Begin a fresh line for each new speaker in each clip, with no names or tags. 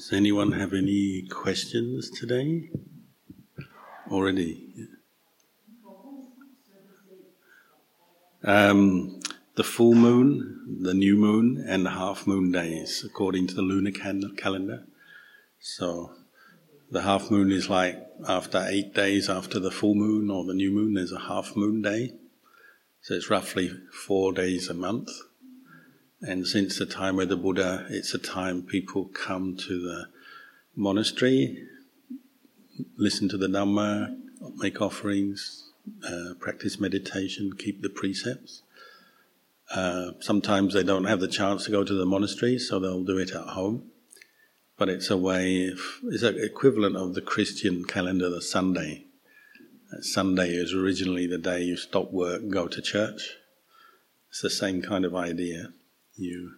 Does anyone have any questions today? Already? Um, the full moon, the new moon, and the half moon days, according to the lunar can- calendar. So, the half moon is like after eight days after the full moon or the new moon, there's a half moon day. So, it's roughly four days a month. And since the time of the Buddha, it's a time people come to the monastery, listen to the Dhamma, make offerings, uh, practice meditation, keep the precepts. Uh, sometimes they don't have the chance to go to the monastery, so they'll do it at home. But it's a way, of, it's an equivalent of the Christian calendar, the Sunday. Uh, Sunday is originally the day you stop work go to church. It's the same kind of idea. You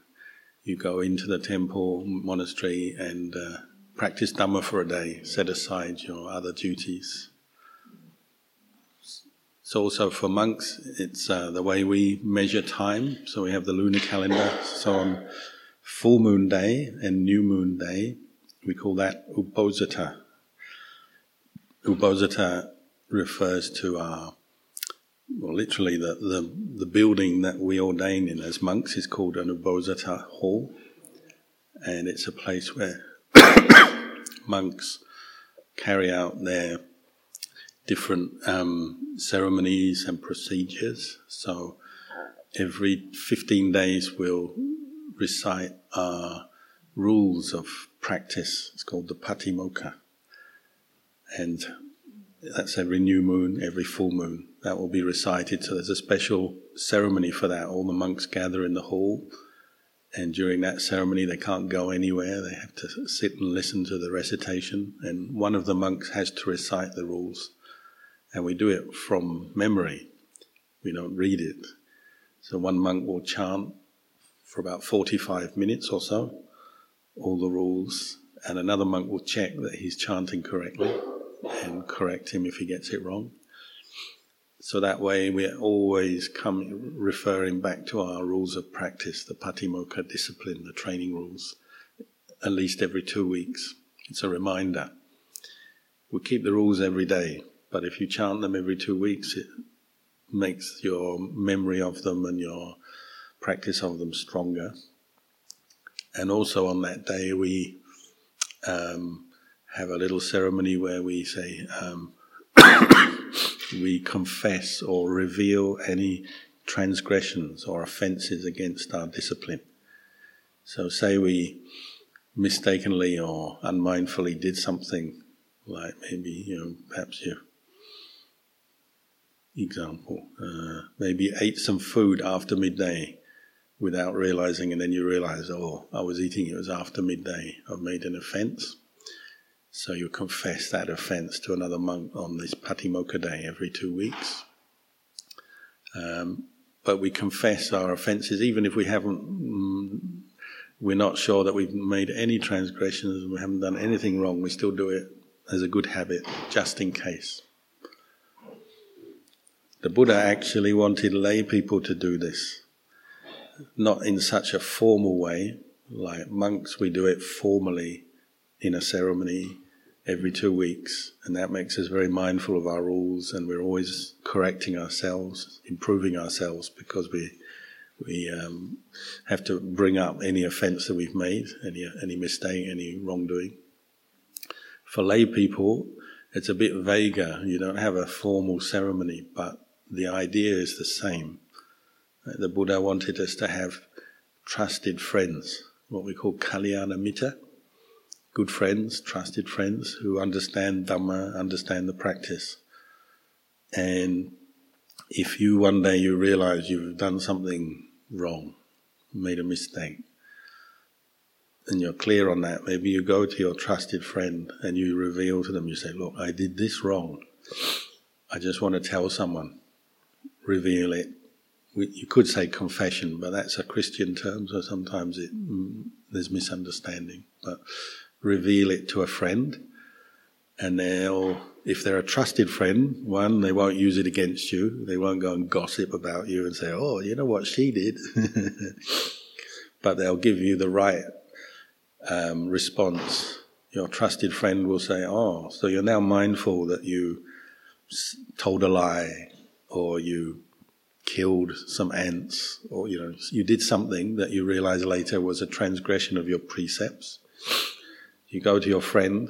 you go into the temple, monastery, and uh, practice Dhamma for a day. Set aside your other duties. So also for monks, it's uh, the way we measure time. So we have the lunar calendar. So on full moon day and new moon day, we call that Uposatha. Uposatha refers to our well, literally the, the, the building that we ordain in as monks is called an Uposatha hall, and it's a place where monks carry out their different um, ceremonies and procedures. So every 15 days we'll recite our rules of practice. It's called the Patimokkha. And that's every new moon, every full moon. That will be recited. So there's a special ceremony for that. All the monks gather in the hall, and during that ceremony, they can't go anywhere. They have to sit and listen to the recitation. And one of the monks has to recite the rules, and we do it from memory. We don't read it. So one monk will chant for about 45 minutes or so, all the rules, and another monk will check that he's chanting correctly and correct him if he gets it wrong. So that way we're always coming, referring back to our rules of practice, the Patimokkha discipline, the training rules, at least every two weeks. It's a reminder. We keep the rules every day, but if you chant them every two weeks, it makes your memory of them and your practice of them stronger. And also on that day, we um, have a little ceremony where we say, um, we confess or reveal any transgressions or offences against our discipline. So, say we mistakenly or unmindfully did something, like maybe, you know, perhaps you, example, uh, maybe ate some food after midday without realizing, and then you realize, oh, I was eating, it was after midday, I've made an offense. So you confess that offense to another monk on this Patimokkha day every two weeks. Um, but we confess our offences even if we haven't, mm, we're not sure that we've made any transgressions and we haven't done anything wrong, we still do it as a good habit, just in case. The Buddha actually wanted lay people to do this, not in such a formal way, like monks, we do it formally in a ceremony every two weeks, and that makes us very mindful of our rules, and we're always correcting ourselves, improving ourselves, because we we um, have to bring up any offence that we've made, any any mistake, any wrongdoing. For lay people, it's a bit vaguer. You don't have a formal ceremony, but the idea is the same. The Buddha wanted us to have trusted friends, what we call kalyana mitta good friends, trusted friends who understand Dhamma, understand the practice. And if you one day you realize you've done something wrong, made a mistake, and you're clear on that, maybe you go to your trusted friend and you reveal to them, you say, Look, I did this wrong. I just want to tell someone. Reveal it. You could say confession, but that's a Christian term, so sometimes it, mm, there's misunderstanding. But reveal it to a friend, and they'll, if they're a trusted friend, one, they won't use it against you. They won't go and gossip about you and say, oh, you know what she did. but they'll give you the right um, response, your trusted friend will say, "Oh, so you're now mindful that you told a lie, or you killed some ants, or you know you did something that you realize later was a transgression of your precepts." You go to your friend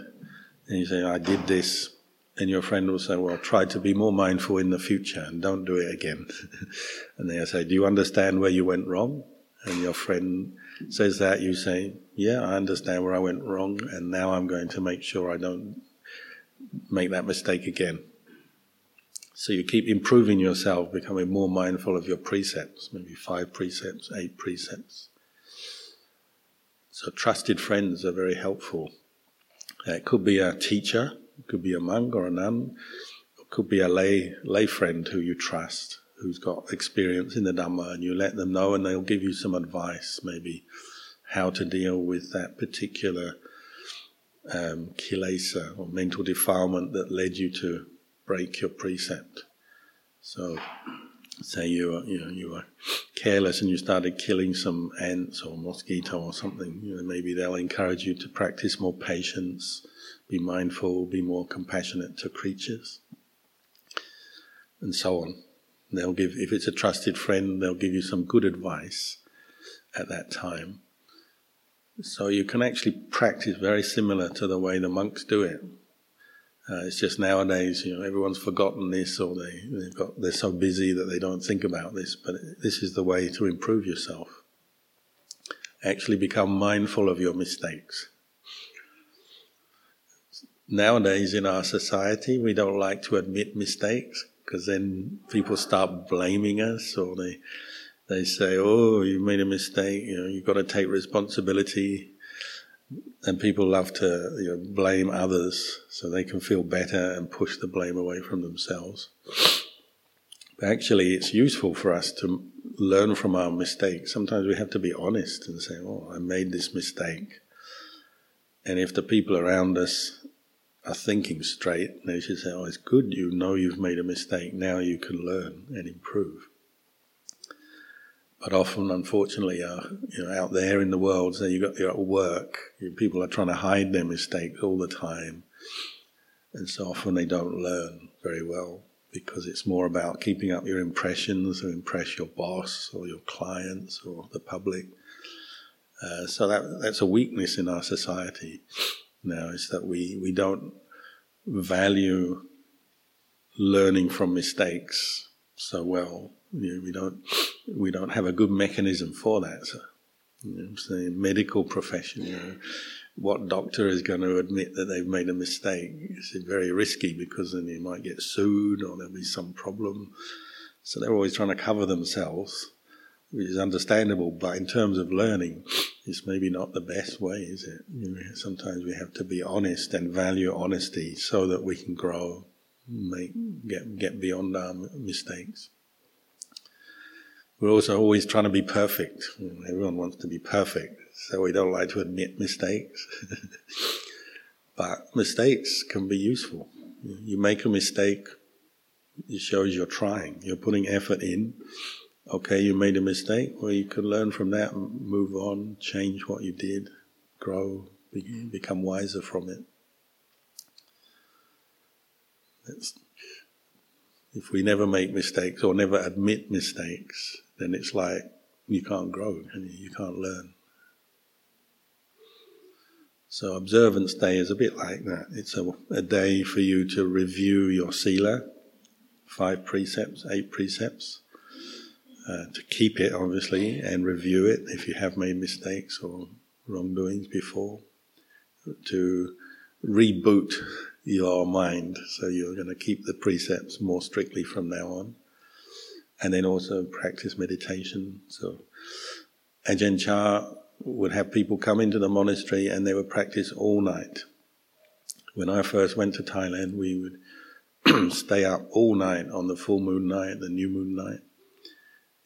and you say, "I did this." And your friend will say, Well, try to be more mindful in the future and don't do it again. and they'll say, Do you understand where you went wrong? And your friend says that, you say, Yeah, I understand where I went wrong, and now I'm going to make sure I don't make that mistake again. So you keep improving yourself, becoming more mindful of your precepts, maybe five precepts, eight precepts. So trusted friends are very helpful. It could be a teacher it could be a monk or a nun. It could be a lay lay friend who you trust, who's got experience in the Dhamma, and you let them know, and they'll give you some advice, maybe how to deal with that particular um, kilesa or mental defilement that led you to break your precept. So, say you were, you know, you were careless and you started killing some ants or mosquito or something. You know, maybe they'll encourage you to practice more patience be mindful, be more compassionate to creatures, and so on. They'll give, if it's a trusted friend, they'll give you some good advice at that time. So you can actually practice very similar to the way the monks do it. Uh, it's just nowadays, you know, everyone's forgotten this, or they they've got they're so busy that they don't think about this. But this is the way to improve yourself. Actually, become mindful of your mistakes nowadays in our society, we don't like to admit mistakes because then people start blaming us or they they say, "Oh, you made a mistake. You know, you've got to take responsibility." And people love to you know, blame others so they can feel better and push the blame away from themselves. But actually, it's useful for us to learn from our mistakes. Sometimes we have to be honest and say, "Oh, I made this mistake." And if the people around us are thinking straight, they should say, "Oh, it's good. You know you've made a mistake. Now you can learn and improve." But often, unfortunately, uh, you know, out there in the world, So you've got you're at work, people are trying to hide their mistakes all the time, and so often they don't learn very well because it's more about keeping up your impressions to impress your boss or your clients or the public. Uh, so that that's a weakness in our society now is that we, we don't value learning from mistakes so well. You know, we don't we don't have a good mechanism for that. So, you know, the medical profession, you know, what doctor is going to admit that they've made a mistake? It's very risky because then they might get sued or there'll be some problem. So they're always trying to cover themselves which is understandable, but in terms of learning, it's maybe not the best way, is it? You know, sometimes we have to be honest and value honesty so that we can grow, make get get beyond our mistakes. We're also always trying to be perfect. Everyone wants to be perfect, so we don't like to admit mistakes. but mistakes can be useful. You make a mistake, it shows you're trying. You're putting effort in okay, you made a mistake, well, you can learn from that, and move on, change what you did, grow, become wiser from it. If we never make mistakes or never admit mistakes, then it's like you can't grow and you can't learn. So observance day is a bit like that. It's a, a day for you to review your sila, five precepts, eight precepts, uh, to keep it, obviously, and review it if you have made mistakes or wrongdoings before, to reboot your mind. So you're going to keep the precepts more strictly from now on. And then also practice meditation. So Ajahn Chah would have people come into the monastery and they would practice all night. When I first went to Thailand, we would stay up all night on the full moon night, the new moon night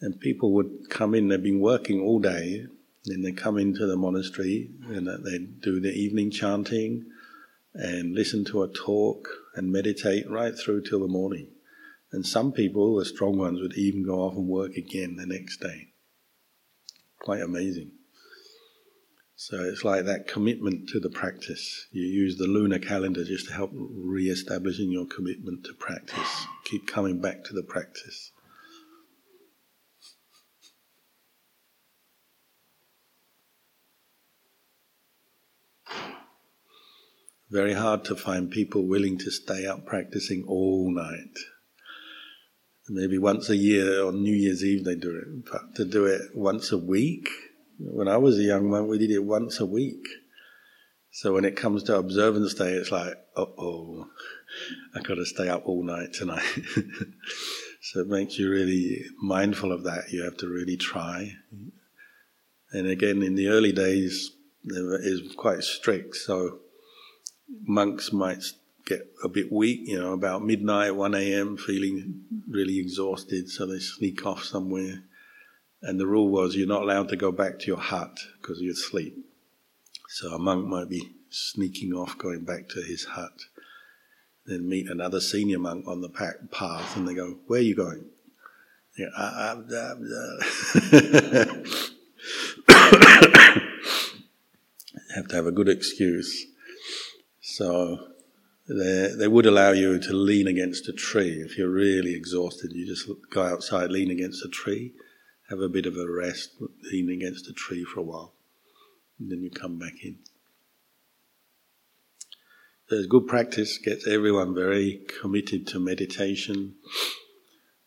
and people would come in, they've been working all day, and they come into the monastery and they do the evening chanting and listen to a talk and meditate right through till the morning. And some people, the strong ones, would even go off and work again the next day. Quite amazing. So it's like that commitment to the practice. You use the lunar calendar just to help re-establishing your commitment to practice. Keep coming back to the practice. Very hard to find people willing to stay up practicing all night. Maybe once a year on New Year's Eve they do it, but to do it once a week, when I was a young monk, we did it once a week. So when it comes to observance day, it's like, oh, I've got to stay up all night tonight. so it makes you really mindful of that. You have to really try. And again, in the early days, it is quite strict. So monks might get a bit weak, you know, about midnight, 1 a.m., feeling really exhausted, so they sneak off somewhere and the rule was you're not allowed to go back to your hut because you'd sleep. So a monk might be sneaking off, going back to his hut, then meet another senior monk on the path, and they go, "Where are you going?" You ah, ah, have to have a good excuse. So they, they would allow you to lean against a tree if you're really exhausted. You just go outside, lean against a tree have a bit of a rest, lean against a tree for a while, and then you come back in. There's good practice, gets everyone very committed to meditation,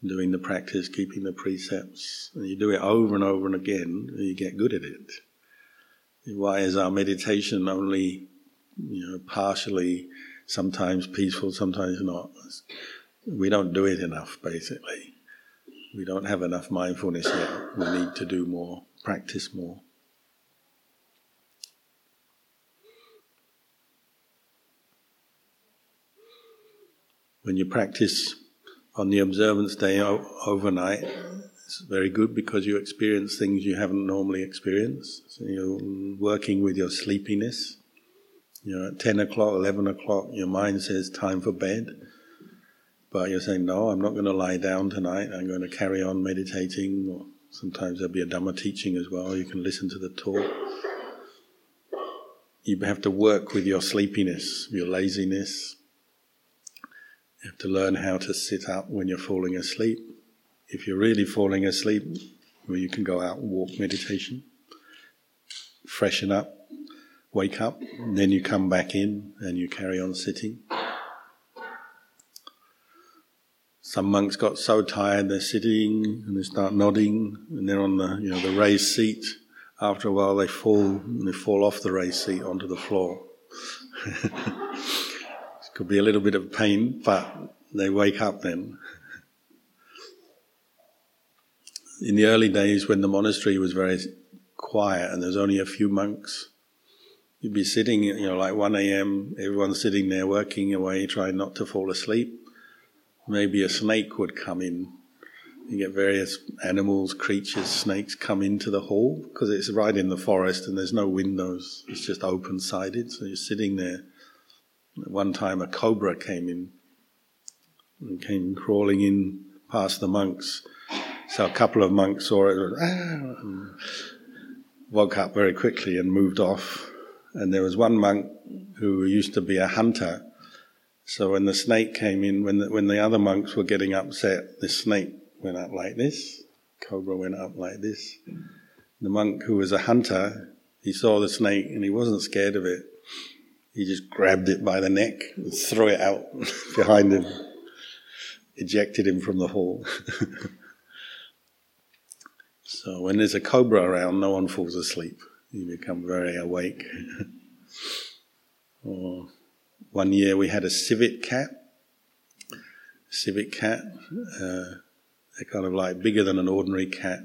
doing the practice, keeping the precepts. And you do it over and over and again, and you get good at it. Why is our meditation only, you know, partially, sometimes peaceful, sometimes not? We don't do it enough, basically. We don't have enough mindfulness yet. We need to do more, practice more. When you practice on the observance day overnight, it's very good because you experience things you haven't normally experienced. So you're working with your sleepiness. You know, at 10 o'clock, 11 o'clock, your mind says time for bed but you're saying, no, I'm not going to lie down tonight. I'm going to carry on meditating. Or sometimes there'll be a Dhamma teaching as well. You can listen to the talk. You have to work with your sleepiness, your laziness. You have to learn how to sit up when you're falling asleep. If you're really falling asleep, well, you can go out and walk meditation, freshen up, wake up, then you come back in and you carry on sitting. Some monks got so tired they're sitting and they start nodding and they're on the you know the raised seat. After a while they fall and they fall off the raised seat onto the floor. it could be a little bit of pain, but they wake up then. In the early days when the monastery was very quiet and there's only a few monks, you'd be sitting, you know, like 1 a.m., everyone's sitting there working away, trying not to fall asleep maybe a snake would come in. You get various animals, creatures, snakes come into the hall because it's right in the forest and there's no windows. It's just open sided. So you're sitting there. At one time, a cobra came in and came crawling in past the monks. So a couple of monks saw it and ah, woke up very quickly and moved off. And there was one monk who used to be a hunter so when the snake came in, when the, when the other monks were getting upset, the snake went up like this, cobra went up like this. The monk who was a hunter, he saw the snake and he wasn't scared of it. He just grabbed it by the neck and threw it out behind him, ejected him from the hall. so when there's a cobra around, no one falls asleep. You become very awake. or one year we had a civet cat. Civet cat, uh, they're kind of like bigger than an ordinary cat,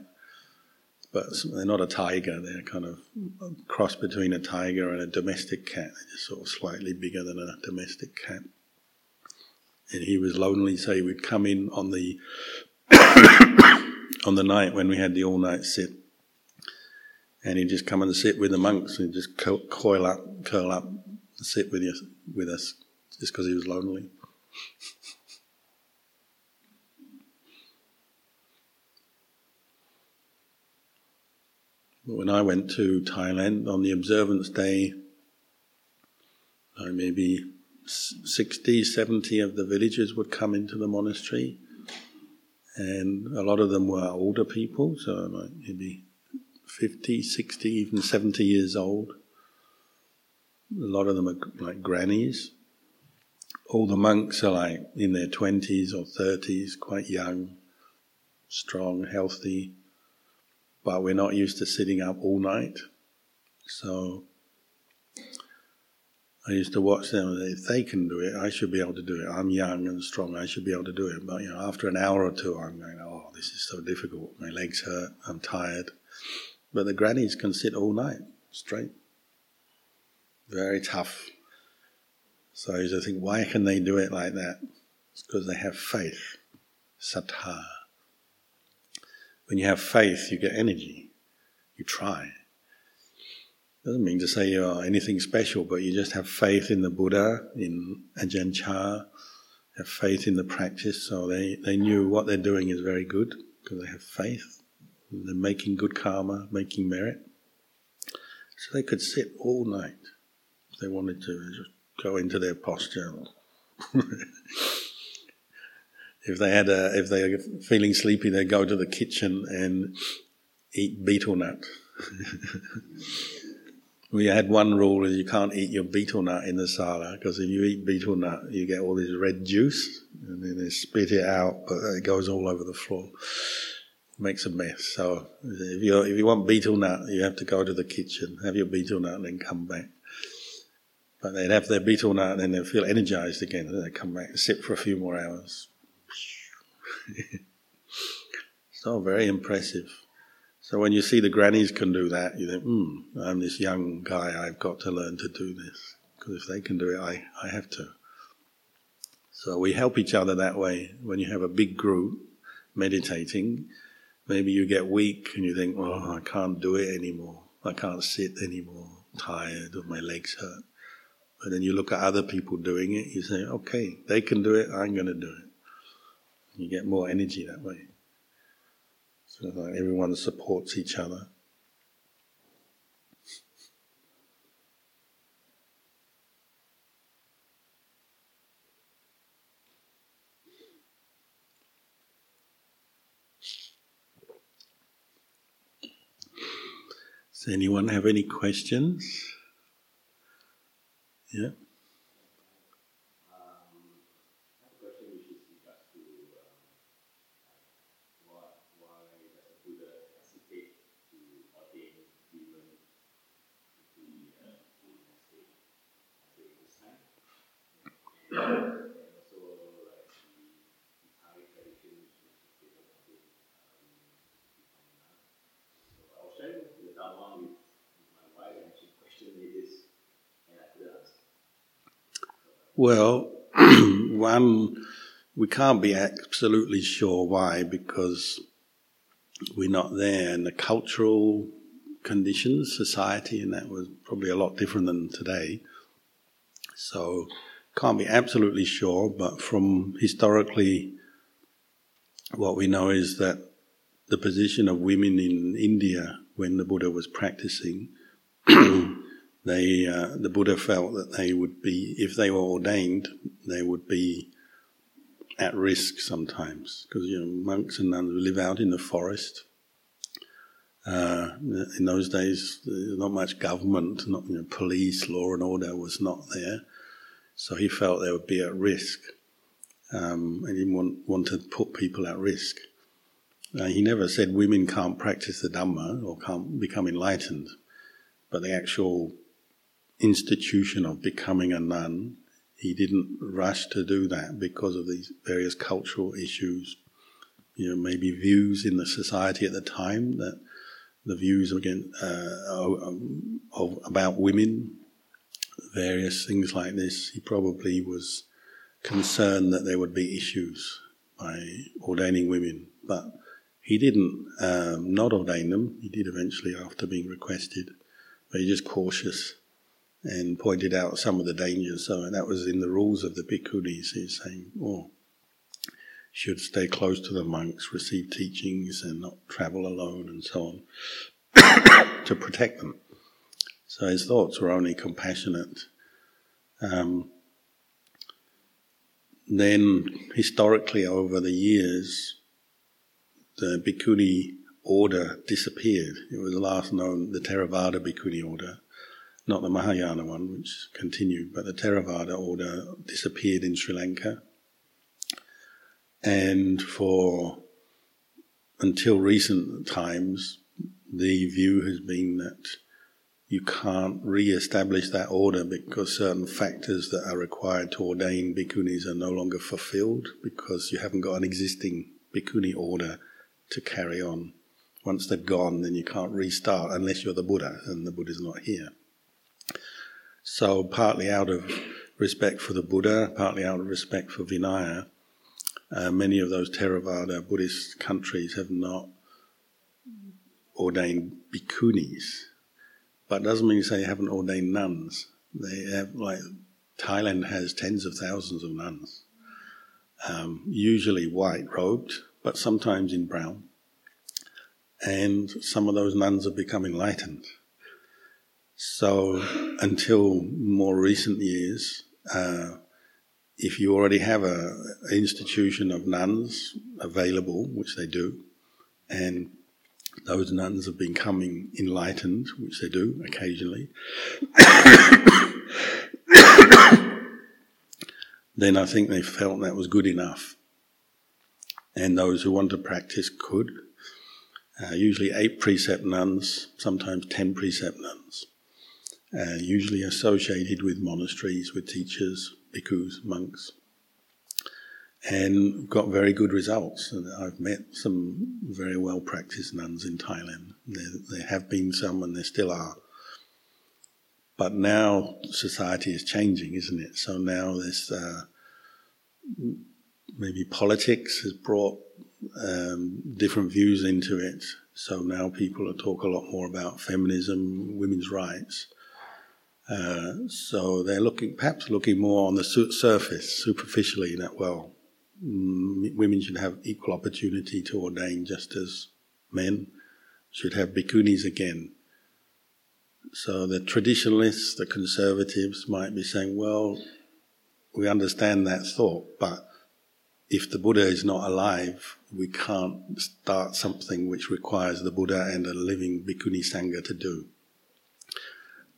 but they're not a tiger. They're kind of a cross between a tiger and a domestic cat. They're just sort of slightly bigger than a domestic cat. And he was lonely, so he would come in on the on the night when we had the all night sit, and he'd just come and sit with the monks and just coil up, curl up, sit with you with us just because he was lonely. But when I went to Thailand on the observance day, maybe 60, 70 of the villagers would come into the monastery, and a lot of them were older people, so like maybe 50, 60, even 70 years old. A lot of them are like grannies. All the monks are like in their 20s or 30s, quite young, strong, healthy, but we're not used to sitting up all night. So I used to watch them. If they can do it, I should be able to do it. I'm young and strong. I should be able to do it. But you know, after an hour or two, I'm going, "Oh, this is so difficult. My legs hurt. I'm tired." But the grannies can sit all night straight. Very tough. So I used to think, why can they do it like that? It's because they have faith, saddha. When you have faith, you get energy. You try. Doesn't mean to say you're anything special, but you just have faith in the Buddha, in Ajahn Chah, have faith in the practice. So they, they knew what they're doing is very good because they have faith. They're making good karma, making merit. So they could sit all night if they wanted to, just go into their posture. if they had a, if they are feeling sleepy, they go to the kitchen and eat betel nut. we had one rule: is you can't eat your betel nut in the sala because if you eat betel nut, you get all this red juice, and then they spit it out, but it goes all over the floor makes a mess. So if you if you want betel nut, you have to go to the kitchen, have your betel nut, and then come back. But they'd have their betel nut, and then they'd feel energized again. And they come back, and sit for a few more hours. so very impressive. So when you see the grannies can do that, you think, hmm, I'm this young guy, I've got to learn to do this. Because if they can do it, I, I have to. So we help each other that way. When you have a big group meditating, Maybe you get weak and you think, oh, I can't do it anymore. I can't sit anymore. I'm tired or my legs hurt. But then you look at other people doing it, you say, okay, they can do it, I'm going to do it. You get more energy that way. So like everyone supports each other. Does anyone have any questions? Yeah. Well, one, we can't be absolutely sure why because we're not there, and the cultural conditions, society, and that was probably a lot different than today. So, can't be absolutely sure, but from historically, what we know is that the position of women in India when the Buddha was practicing they uh, the Buddha felt that they would be, if they were ordained, they would be at risk sometimes because you know monks and nuns live out in the forest. Uh, in those days, not much government, not you know, police, law and order was not there, so he felt they would be at risk, um, and he didn't want, want to put people at risk. Uh, he never said women can't practice the Dhamma or can't become enlightened, but the actual institution of becoming a nun, he didn't rush to do that because of these various cultural issues. You know, maybe views in the society at the time that the views again uh, of, about women, various things like this. He probably was concerned that there would be issues by ordaining women, but he didn't um, not ordain them. He did eventually after being requested, but he just cautious and pointed out some of the dangers. So that was in the rules of the bhikkhunis. He's saying, oh, should stay close to the monks, receive teachings, and not travel alone, and so on. to protect them. So his thoughts were only compassionate. Um, then, historically, over the years, the Bhikkhuni order disappeared. It was the last known, the Theravada Bhikkhuni order, not the Mahayana one, which continued, but the Theravada order disappeared in Sri Lanka. And for until recent times, the view has been that you can't re-establish that order because certain factors that are required to ordain bhikkhunis are no longer fulfilled because you haven't got an existing bhikkhuni order to carry on. Once they've gone, then you can't restart unless you're the Buddha, and the Buddha's not here. So, partly out of respect for the Buddha, partly out of respect for Vinaya, uh, many of those Theravada Buddhist countries have not ordained bhikkhunis. But it doesn't mean to say they haven't ordained nuns. They have, like, Thailand has tens of thousands of nuns, um, usually white robed, but sometimes in brown. And some of those nuns have become enlightened. So, until more recent years, uh, if you already have a, institution of nuns available, which they do, and those nuns have been coming enlightened, which they do occasionally, then I think they felt that was good enough. And those who want to practice could. Uh, usually eight precept nuns, sometimes ten precept nuns, uh, usually associated with monasteries, with teachers, bhikkhus, monks, and got very good results. And I've met some very well practiced nuns in Thailand. There, there have been some, and there still are. But now society is changing, isn't it? So now this uh, maybe politics has brought um, different views into it. So now people talk a lot more about feminism, women's rights. Uh, so they're looking, perhaps looking more on the su- surface, superficially, that well, mm, women should have equal opportunity to ordain just as men should have bhikkhunis again. So the traditionalists, the conservatives might be saying, well, we understand that thought, but if the Buddha is not alive, we can't start something which requires the Buddha and a living bhikkhuni sangha to do.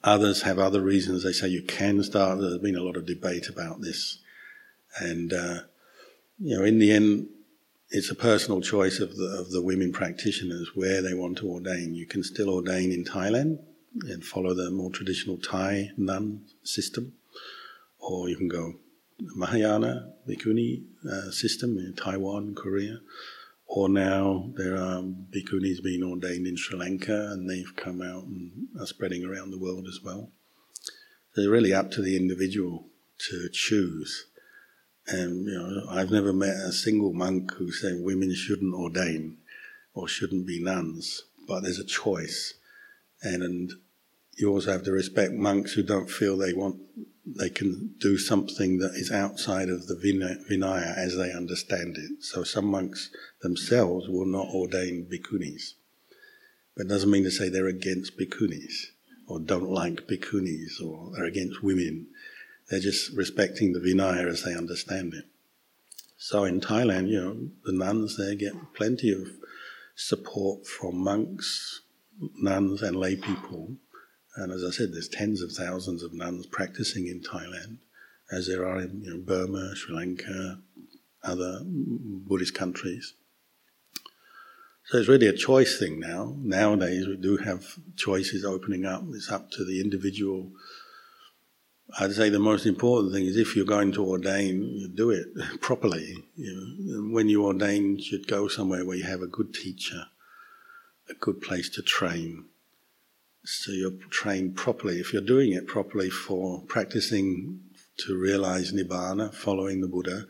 Others have other reasons. They say you can start. There's been a lot of debate about this. And, uh, you know, in the end, it's a personal choice of the, of the women practitioners where they want to ordain. You can still ordain in Thailand and follow the more traditional Thai nun system, or you can go Mahayana Bhikkhuni uh, system in Taiwan, Korea, or now there are bhikkhunis being ordained in Sri Lanka and they've come out and are spreading around the world as well. So it's really up to the individual to choose. And, you know, I've never met a single monk who said women shouldn't ordain or shouldn't be nuns, but there's a choice. And, and you also have to respect monks who don't feel they want they can do something that is outside of the Vinaya as they understand it. So some monks themselves will not ordain bhikkhunis. But it doesn't mean to say they're against bhikkhunis or don't like bhikkhunis or are against women. They're just respecting the Vinaya as they understand it. So in Thailand, you know, the nuns there get plenty of support from monks, nuns and lay people and as I said, there's tens of thousands of nuns practicing in Thailand, as there are in you know, Burma, Sri Lanka, other Buddhist countries. So it's really a choice thing now. Nowadays, we do have choices opening up. It's up to the individual. I'd say the most important thing is if you're going to ordain, do it properly. You know, when you ordain, you should go somewhere where you have a good teacher, a good place to train so you're trained properly. If you're doing it properly for practicing to realize Nibbana, following the Buddha,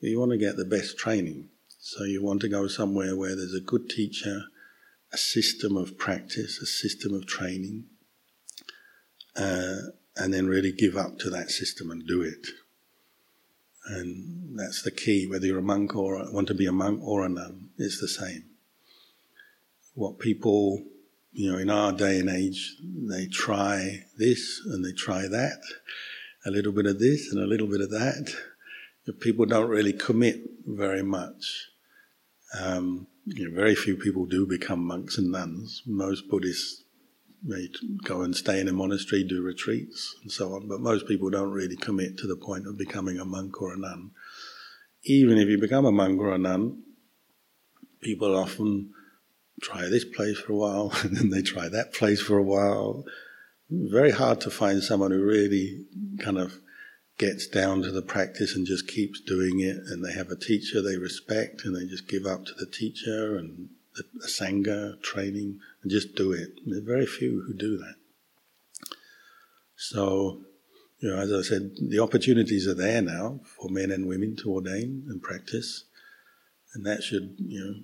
you want to get the best training. So you want to go somewhere where there's a good teacher, a system of practice, a system of training, uh, and then really give up to that system and do it. And that's the key, whether you're a monk or want to be a monk or a nun, it's the same. What people you know, in our day and age, they try this and they try that, a little bit of this and a little bit of that. People don't really commit very much. Um, you know, very few people do become monks and nuns. Most Buddhists may go and stay in a monastery, do retreats, and so on, but most people don't really commit to the point of becoming a monk or a nun. Even if you become a monk or a nun, people often try this place for a while, and then they try that place for a while. Very hard to find someone who really kind of gets down to the practice and just keeps doing it, and they have a teacher they respect, and they just give up to the teacher and the, sangha training and just do it. There are very few who do that. So, you know, as I said, the opportunities are there now for men and women to ordain and practice, and that should, you know,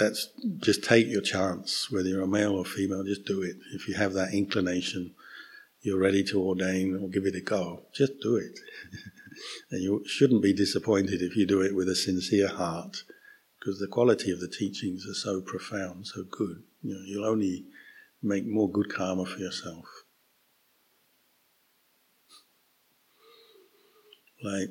that's just take your chance, whether you're a male or female, just do it. If you have that inclination, you're ready to ordain or give it a go, just do it. and you shouldn't be disappointed if you do it with a sincere heart, because the quality of the teachings are so profound, so good. You know, you'll only make more good karma for yourself. Like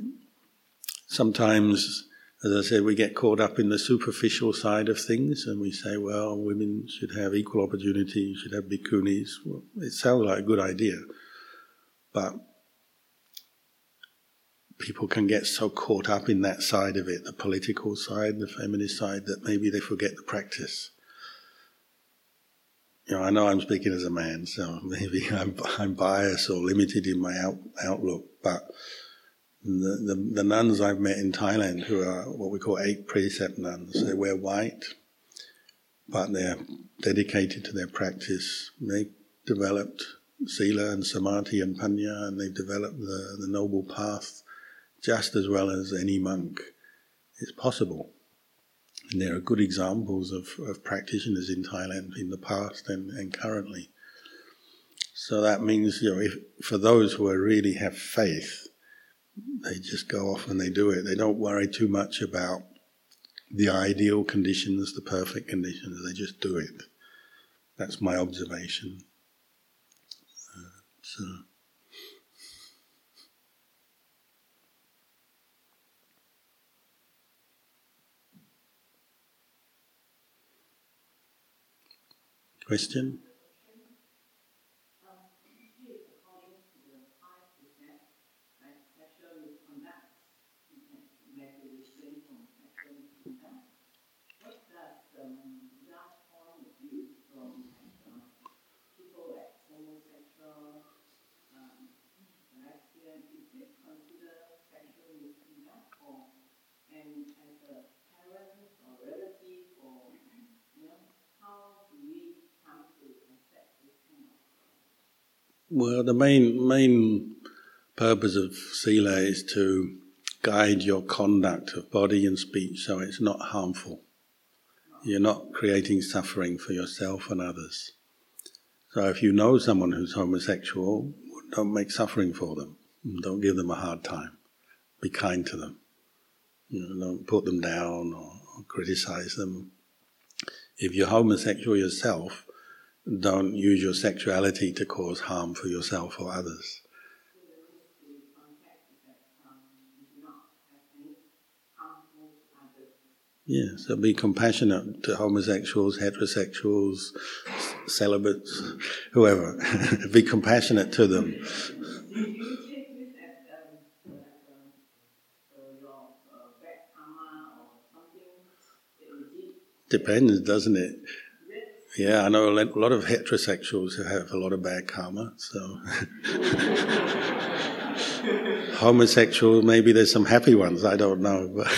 sometimes as I said, we get caught up in the superficial side of things and we say, well, women should have equal opportunity, should have bhikkhunis. Well, it sounds like a good idea, but people can get so caught up in that side of it, the political side, the feminist side, that maybe they forget the practice. You know, I know I'm speaking as a man, so maybe I'm, I'm biased or limited in my out, outlook, but the, the, the, nuns I've met in Thailand, who are what we call eight precept nuns, they wear white, but they're dedicated to their practice. They developed sila and samadhi and panya, and they've developed the, the noble path just as well as any monk is possible. And there are good examples of, of practitioners in Thailand in the past and, and currently. So that means, you know, if, for those who really have faith, they just go off and they do it. They don't worry too much about the ideal conditions, the perfect conditions. They just do it. That's my observation. Uh, so. Question? Well, the main main purpose of sila is to guide your conduct of body and speech so it's not harmful. You're not creating suffering for yourself and others. So if you know someone who's homosexual, don't make suffering for them. Don't give them a hard time. Be kind to them. You know, don't put them down or, or criticize them. If you're homosexual yourself, don't use your sexuality to cause harm for yourself or others. Yeah, so be compassionate to homosexuals, heterosexuals, celibates, whoever. be compassionate to them. Depends, doesn't it? Yeah, I know a lot of heterosexuals who have a lot of bad karma. So, homosexual, maybe there's some happy ones. I don't know, but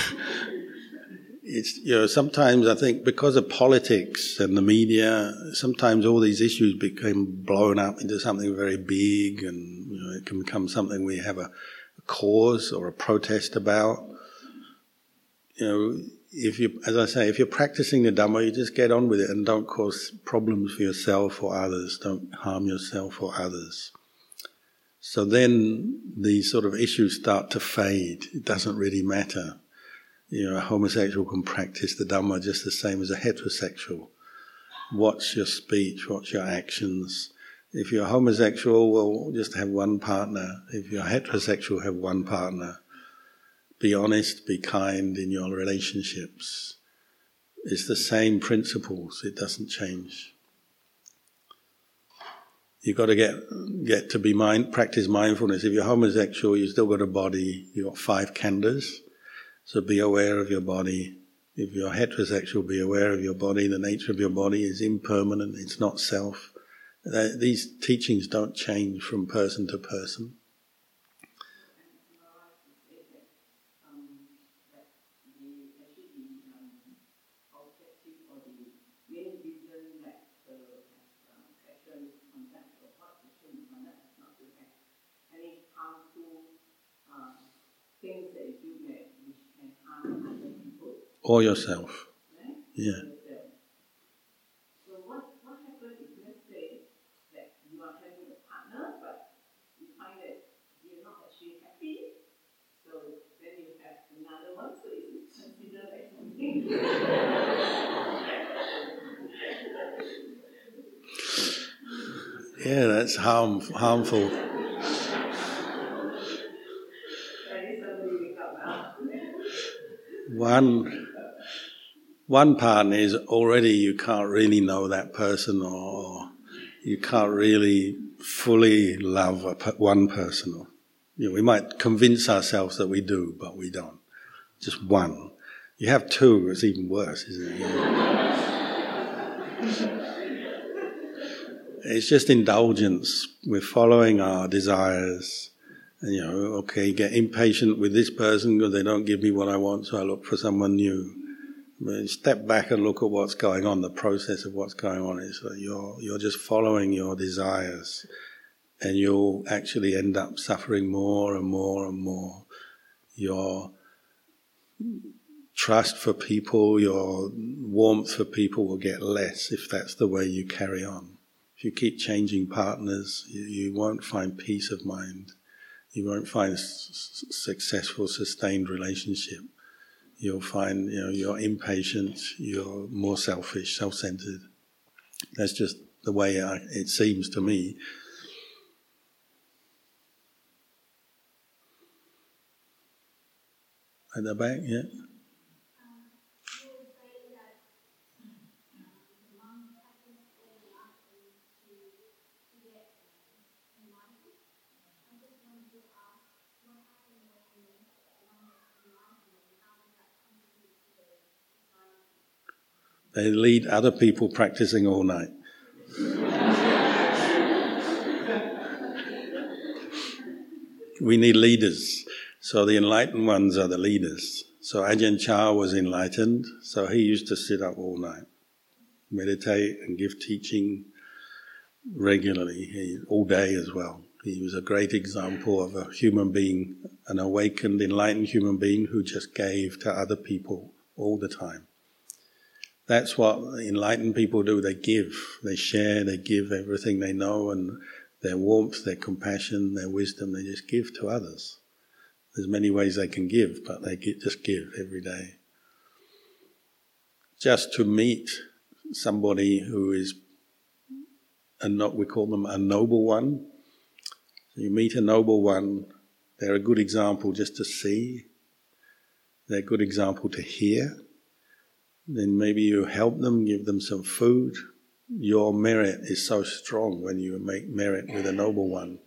it's you know sometimes I think because of politics and the media, sometimes all these issues become blown up into something very big, and you know, it can become something we have a, a cause or a protest about. You know if you, as I say, if you're practicing the Dhamma, you just get on with it and don't cause problems for yourself or others. Don't harm yourself or others. So then the sort of issues start to fade. It doesn't really matter. You know, a homosexual can practice the Dhamma just the same as a heterosexual. Watch your speech, watch your actions. If you're homosexual, well, just have one partner. If you're heterosexual, have one partner. Be honest, be kind in your relationships. It's the same principles, it doesn't change. You've got to get get to be mind practice mindfulness. If you're homosexual, you've still got a body, you've got five khandhas. So be aware of your body. If you're heterosexual, be aware of your body. The nature of your body is impermanent, it's not self. These teachings don't change from person to person. or yourself. Yeah.
So what, what happens if let's say that you are having a partner, but you find that you're not actually happy, so then you have another one, so it's considered like something.
yeah, that's harm, harmful. One one partner is already you can't really know that person or you can't really fully love one person. You know, we might convince ourselves that we do, but we don't. Just one. You have two, it's even worse, isn't it? It's just indulgence. We're following our desires. And, you know, okay, get impatient with this person because they don't give me what I want, so I look for someone new step back and look at what's going on. The process of what's going on is that you're you're just following your desires, and you'll actually end up suffering more and more and more. Your trust for people, your warmth for people will get less if that's the way you carry on. If you keep changing partners, you, you won't find peace of mind. You won't find s- successful, sustained relationship you'll find you know you're impatient, you're more selfish, self-centered. That's just the way I, it seems to me. At the back, yeah. They lead other people practicing all night. we need leaders. So the enlightened ones are the leaders. So Ajahn Chah was enlightened, so he used to sit up all night, meditate and give teaching regularly, he, all day as well. He was a great example of a human being, an awakened, enlightened human being who just gave to other people all the time. That's what enlightened people do. They give, they share, they give everything they know and their warmth, their compassion, their wisdom, they just give to others. There's many ways they can give, but they just give every day. Just to meet somebody who is, a not we call them a noble one. So you meet a noble one, they're a good example just to see. They're a good example to hear then maybe you help them, give them some food. Your merit is so strong when you make merit with a noble one.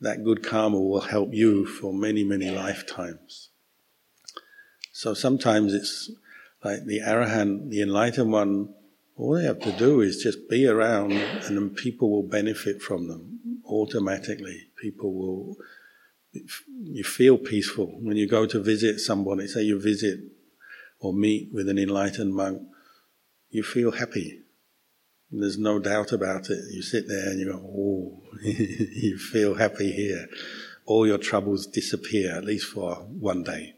That good karma will help you for many, many lifetimes. So sometimes it's like the arahant, the enlightened one, all they have to do is just be around and then people will benefit from them automatically. People will, you feel peaceful. When you go to visit somebody, say you visit or meet with an enlightened monk, you feel happy. There's no doubt about it. You sit there and you go, oh, you feel happy here. All your troubles disappear, at least for one day.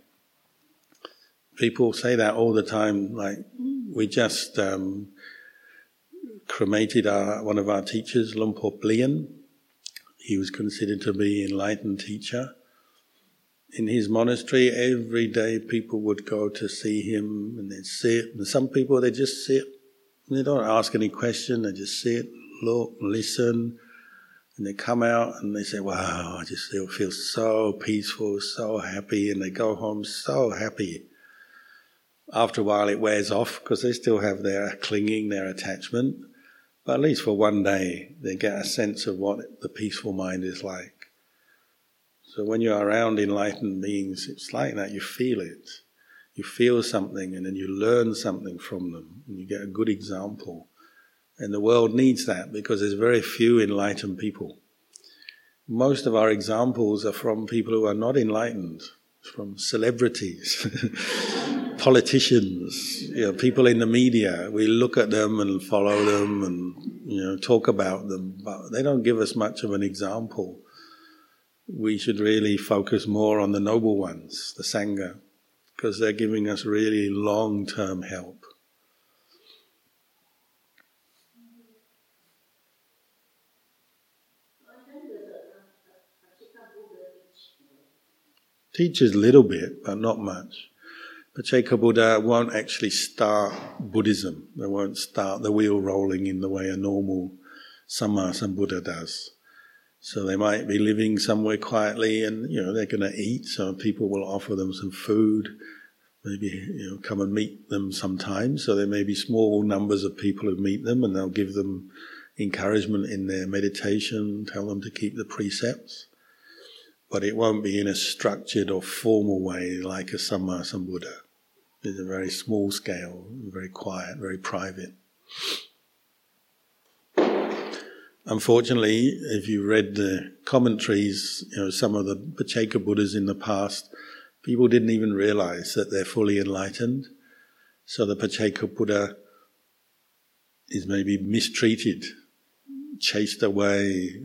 People say that all the time, like, we just um, cremated our, one of our teachers, Luang Por Blien. He was considered to be an enlightened teacher in his monastery, every day people would go to see him and they'd sit. And some people, they just sit They don't ask any question, they just sit, look, listen, and they come out and they say, Wow, I just feel, feel so peaceful, so happy, and they go home so happy. After a while, it wears off because they still have their clinging, their attachment. But at least for one day, they get a sense of what the peaceful mind is like. So when you're around enlightened beings, it's like that, you feel it. You feel something and then you learn something from them, and you get a good example. And the world needs that because there's very few enlightened people. Most of our examples are from people who are not enlightened, from celebrities, politicians, you know, people in the media. We look at them and follow them and you know talk about them, but they don't give us much of an example. We should really focus more on the noble ones, the sangha, because they're giving us really long-term help. teaches a little bit, but not much. Pacceka Buddha won't actually start Buddhism. They won't start the wheel rolling in the way a normal Samma Buddha does. So they might be living somewhere quietly and, you know, they're going to eat, so people will offer them some food, maybe, you know, come and meet them sometimes. So there may be small numbers of people who meet them and they'll give them encouragement in their meditation, tell them to keep the precepts but it won't be in a structured or formal way like a Samma Sambuddha. It's a very small scale, very quiet, very private. Unfortunately, if you read the commentaries, you know, some of the Pacceka Buddhas in the past, people didn't even realize that they're fully enlightened. So the Pacceka Buddha is maybe mistreated, chased away,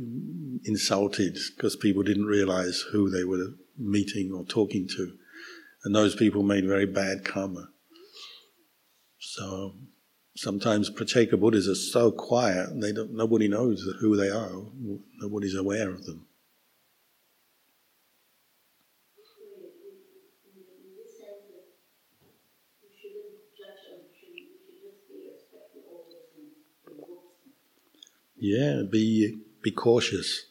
insulted because people didn't realize who they were meeting or talking to. And those people made very bad karma. So sometimes Pratyeka Buddhas are so quiet, they don't, nobody knows who they are, nobody's aware of them. Yeah, be be cautious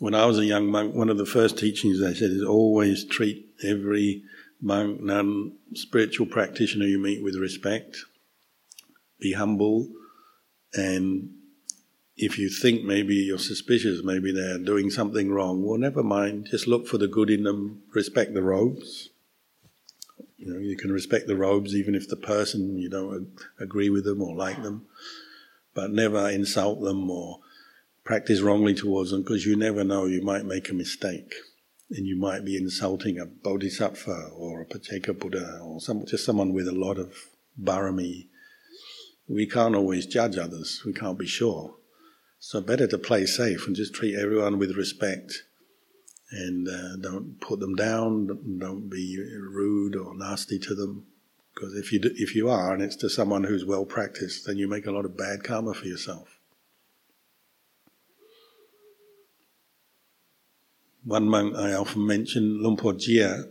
when I was a young monk, one of the first teachings they said is always treat every monk, nun, spiritual practitioner you meet with respect. Be humble, and if you think maybe you're suspicious, maybe they're doing something wrong, well, never mind. Just look for the good in them. Respect the robes. You know, you can respect the robes even if the person you don't agree with them or like them, but never insult them or practice wrongly towards them because you never know, you might make a mistake and you might be insulting a bodhisattva or a Pacceka Buddha or some, just someone with a lot of barami. We can't always judge others, we can't be sure. So better to play safe and just treat everyone with respect and uh, don't put them down, don't be rude or nasty to them. Because if you do, if you are, and it's to someone who's well practiced, then you make a lot of bad karma for yourself. One monk I often mention, Luang Por Jia,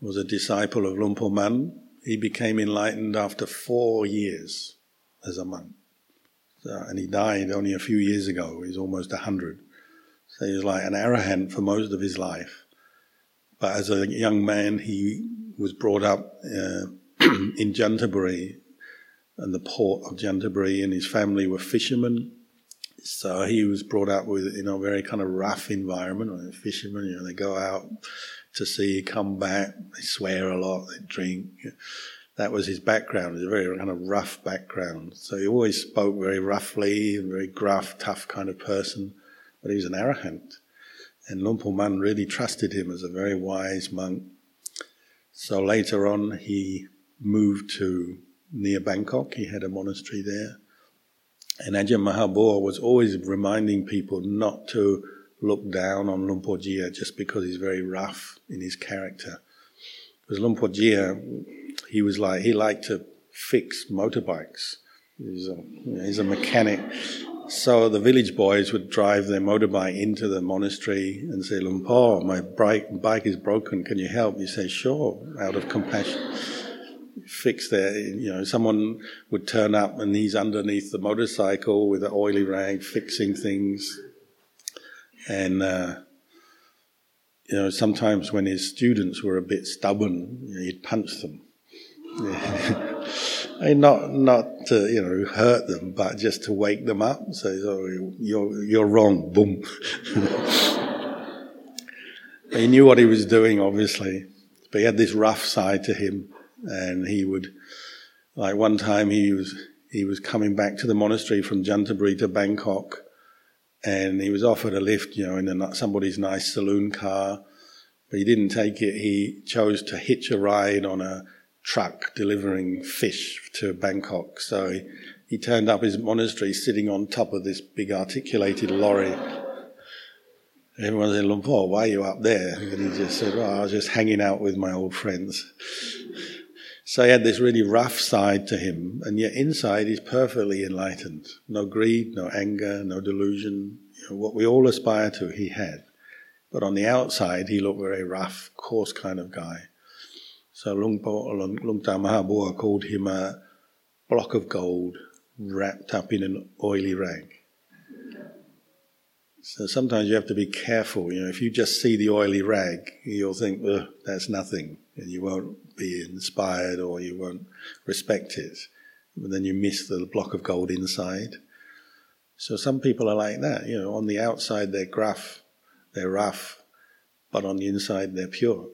was a disciple of Lumpur Man. He became enlightened after four years as a monk. So, and he died only a few years ago. He's almost a hundred. So he was like an arahant for most of his life. But as a young man, he was brought up uh, in Chanthaburi, and the port of Chanthaburi, and his family were fishermen. So he was brought up with, you know, a very kind of rough environment. Fishermen, you know, they go out to sea, come back, they swear a lot, they drink. That was his background. It was a very kind of rough background. So he always spoke very roughly, very gruff, tough kind of person. But he was an arahant. And Lumpur Man really trusted him as a very wise monk. So later on, he moved to near Bangkok. He had a monastery there. And Ajahn Mahabua was always reminding people not to look down on Luang Por Jia just because he's very rough in his character. Because Luang Por Jia, he was like, he liked to fix motorbikes. He's a, he's a mechanic. So the village boys would drive their motorbike into the monastery and say, Lumpur, my bike, bike is broken, can you help? You say, sure, out of compassion. fix their, you know, someone would turn up and he's underneath the motorcycle with an oily rag fixing things. And, uh, you know, sometimes when his students were a bit stubborn, you know, he'd punch them. And not not to you know hurt them, but just to wake them up. So oh, you're you're wrong. Boom. he knew what he was doing, obviously, but he had this rough side to him, and he would, like one time he was he was coming back to the monastery from Chanthaburi to Bangkok, and he was offered a lift, you know, in a, somebody's nice saloon car, but he didn't take it. He chose to hitch a ride on a truck delivering fish to Bangkok. So he, he turned up his monastery sitting on top of this big articulated lorry. Everyone said, Lumpur, why are you up there? And he just said, well, I was just hanging out with my old friends. So he had this really rough side to him, and yet inside he's perfectly enlightened. No greed, no anger, no delusion. You know, what we all aspire to, he had. But on the outside, he looked very rough, coarse kind of guy. So Lung, Lung Mahabua called him a block of gold wrapped up in an oily rag. So sometimes you have to be careful. You know, if you just see the oily rag, you'll think, that's nothing, and you won't be inspired or you won't respect it. But then you miss the block of gold inside. So some people are like that. You know, on the outside they're gruff, they're rough, but on the inside they're pure.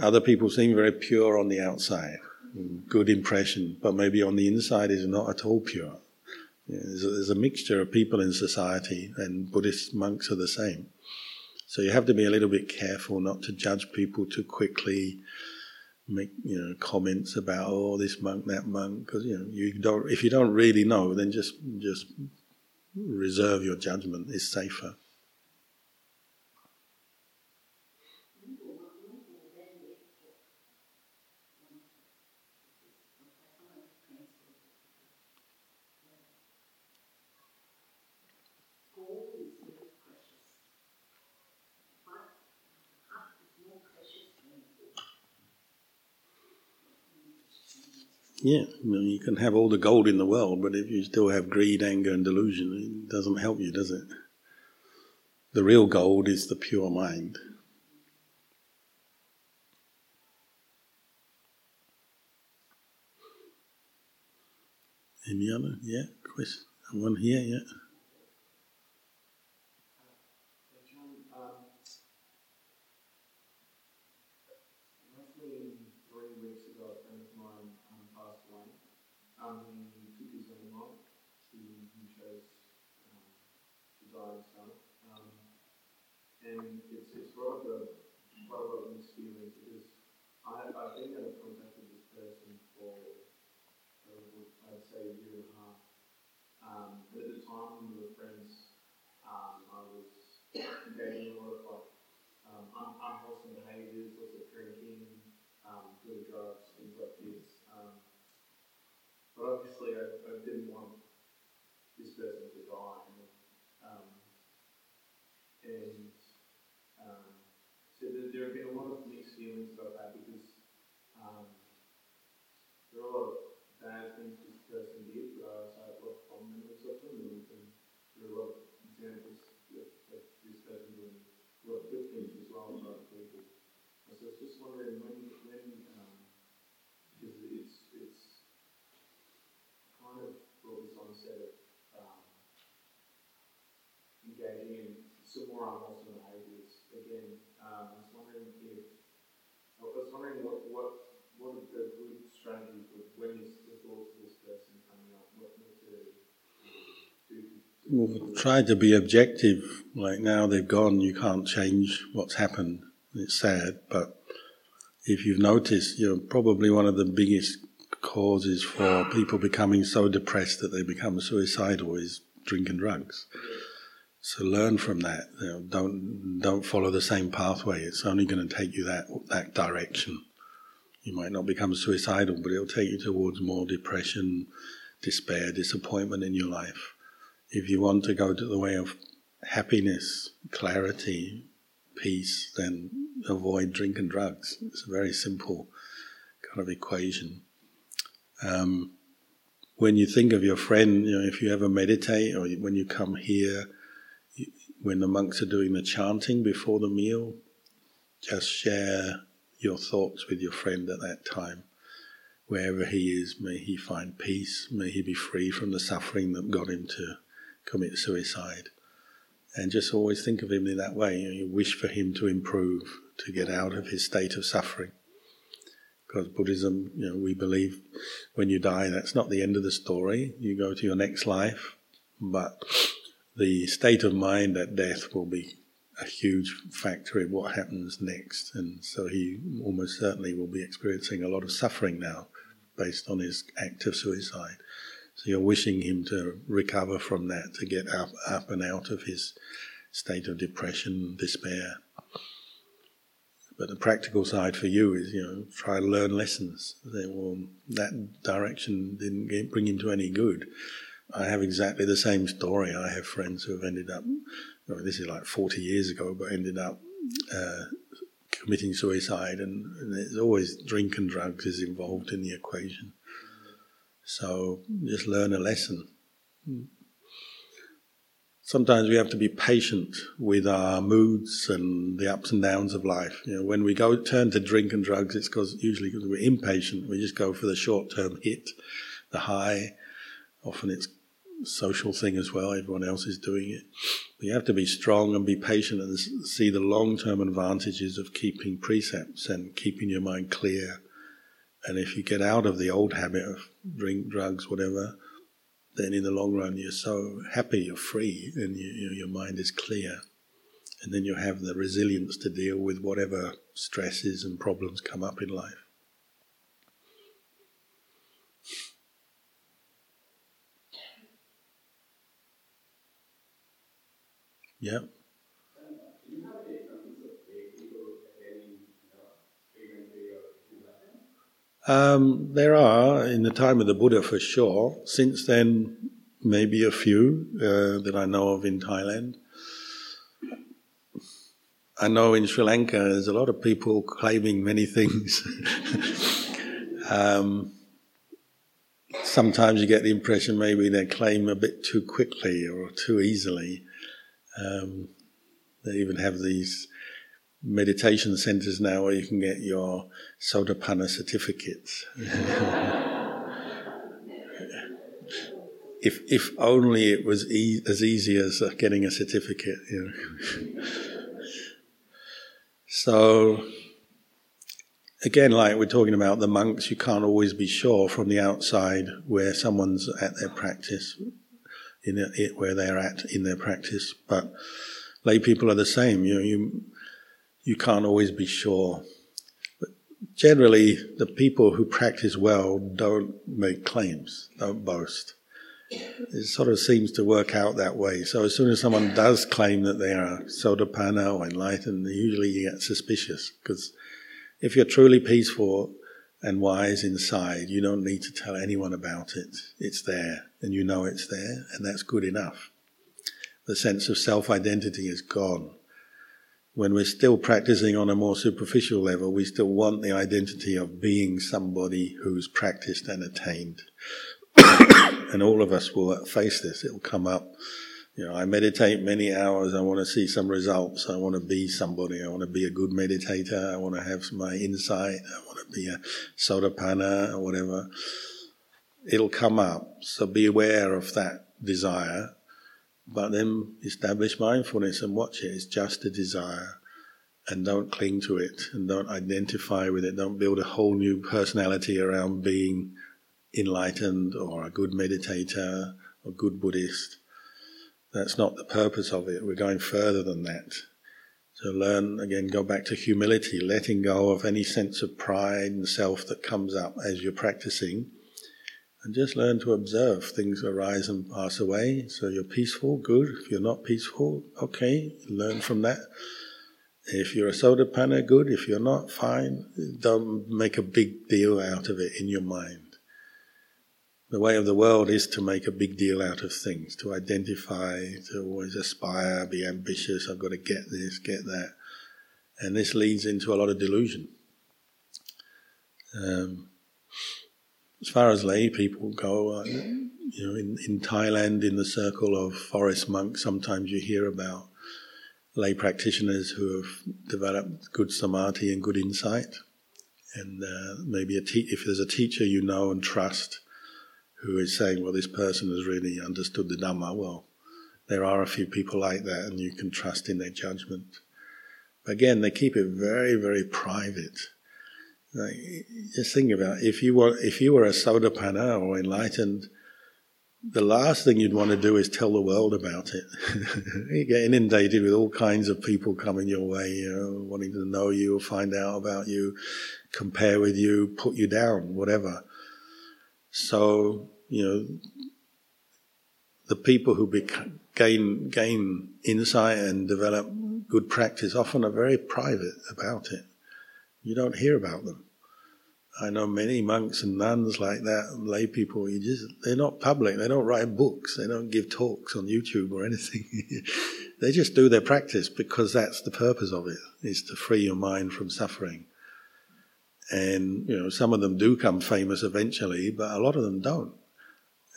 Other people seem very pure on the outside, good impression, but maybe on the inside is not at all pure. There's a, mixture of people in society, and Buddhist monks are the same. So you have to be a little bit careful not to judge people too quickly, make you know comments about oh this monk that monk because you know you don't if you don't really know then just just reserve your judgment is safer. Yeah, you can have all the gold in the world, but if you still have greed, anger, and delusion, it doesn't help you, does it? The real gold is the pure mind. Any other? Yeah, question? One here, yeah. Obviously, I try to be objective. Like now they've gone, you can't change what's happened. It's sad, but if you've noticed, you're probably one of the biggest causes for people becoming so depressed that they become suicidal is drinking drugs. So learn from that. You know, don't don't follow the same pathway. It's only going to take you that that direction. You might not become suicidal, but it'll take you towards more depression, despair, disappointment in your life if you want to go to the way of happiness, clarity, peace, then avoid drink and drugs. It's a very simple. kind of equation. Um, when you think of your friend, you know, if you ever meditate or when you come here, when the monks are doing the chanting before the meal, just share your thoughts with your friend at that time. Wherever he is, may he find peace, may he be free from the suffering that got him to commit suicide. And just always think of him in that way. You, know, you wish for him to improve, to get out of his state of suffering. Because Buddhism, you know, we believe when you die, that's not the end of the story. You go to your next life, but the state of mind at death will be a huge factor in what happens next. And so he almost certainly will be experiencing a lot of suffering now based on his act of suicide. So you're wishing him to recover from that, to get up, up and out of his state of depression, despair. But the practical side for you is, you know, try to learn lessons. Say, well, that direction didn't get, bring him to any good. I have exactly the same story. I have friends who have ended up, this is like 40 years ago, but ended up uh, committing suicide, and, and there's always drink and drugs is involved in the equation. So just learn a lesson. Sometimes we have to be patient with our moods and the ups and downs of life. You know, when we go turn to drink and drugs, it's because usually because we're impatient. We just go for the short-term hit, the high. Often it's social thing as well. Everyone else is doing it. But you have to be strong and be patient and see the long-term advantages of keeping precepts and keeping your mind clear and if you get out of the old habit of drink, drugs, whatever, then in the long run you're so happy, you're free, and you, you your mind is clear. And then you have the resilience to deal with whatever stresses and problems come up in life. Yeah. Um, there are, in the time of the Buddha for sure. Since then, maybe a few uh, that I know of in Thailand. I know in Sri Lanka there's a lot of people claiming many things. um, sometimes you get the impression maybe they claim a bit too quickly or too easily. Um, they even have these meditation centers now where you can get your Sotapanna certificates. if if only it was e- as easy as uh, getting a certificate. You know. so again, like we're talking about the monks, you can't always be sure from the outside where someone's at their practice, in it, where they're at in their practice. But lay people are the same. You know, you you can't always be sure. But generally, the people who practice well don't make claims, don't boast. It sort of seems to work out that way. So as soon as someone does claim that they are sotapanna or enlightened, usually you get suspicious because if you're truly peaceful and wise inside, you don't need to tell anyone about it. It's there, and you know it's there, and that's good enough. The sense of self identity is gone when we're still practicing on a more superficial level, we still want the identity of being somebody who's practiced and attained. and all of us will face this. It'll come up. You know, I meditate many hours. I want to see some results. I want to be somebody. I want to be a good meditator. I want to have my uh, insight. I want to be a sotapanna or whatever. It'll come up. So be aware of that desire but then establish mindfulness and watch it. It's just a desire. And don't cling to it and don't identify with it. Don't build a whole new personality around being enlightened or a good meditator or good Buddhist. That's not the purpose of it. We're going further than that. So learn again, go back to humility, letting go of any sense of pride and self that comes up as you're practicing and just learn to observe things arise and pass away. So you're peaceful, good. If you're not peaceful, okay, learn from that. If you're a sotapanna, good. If you're not, fine. Don't make a big deal out of it in your mind. The way of the world is to make a big deal out of things, to identify, to always aspire, be ambitious, I've got to get this, get that. And this leads into a lot of delusion. Um, as far as lay people go, uh, you know, in, in Thailand, in the circle of forest monks, sometimes you hear about lay practitioners who have developed good samadhi and good insight. And uh, maybe te- if there's a teacher you know and trust who is saying, well, this person has really understood the Dhamma, well, there are a few people like that and you can trust in their judgment. Again, they keep it very, very private. Like, just think about it. if you were if you were a Sotapanna or enlightened, the last thing you'd want to do is tell the world about it. you get inundated with all kinds of people coming your way, you know, wanting to know you, find out about you, compare with you, put you down, whatever. So, you know, the people who become, gain gain insight and develop good practice often are very private about it. You don't hear about them. I know many monks and nuns like that, lay people. You just they're not public. They don't write books. They don't give talks on YouTube or anything. they just do their practice because that's the purpose of it: is to free your mind from suffering. And you know, some of them do come famous eventually, but a lot of them don't,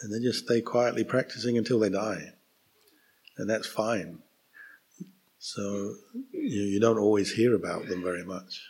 and they just stay quietly practicing until they die, and that's fine. So you, you don't always hear about them very much.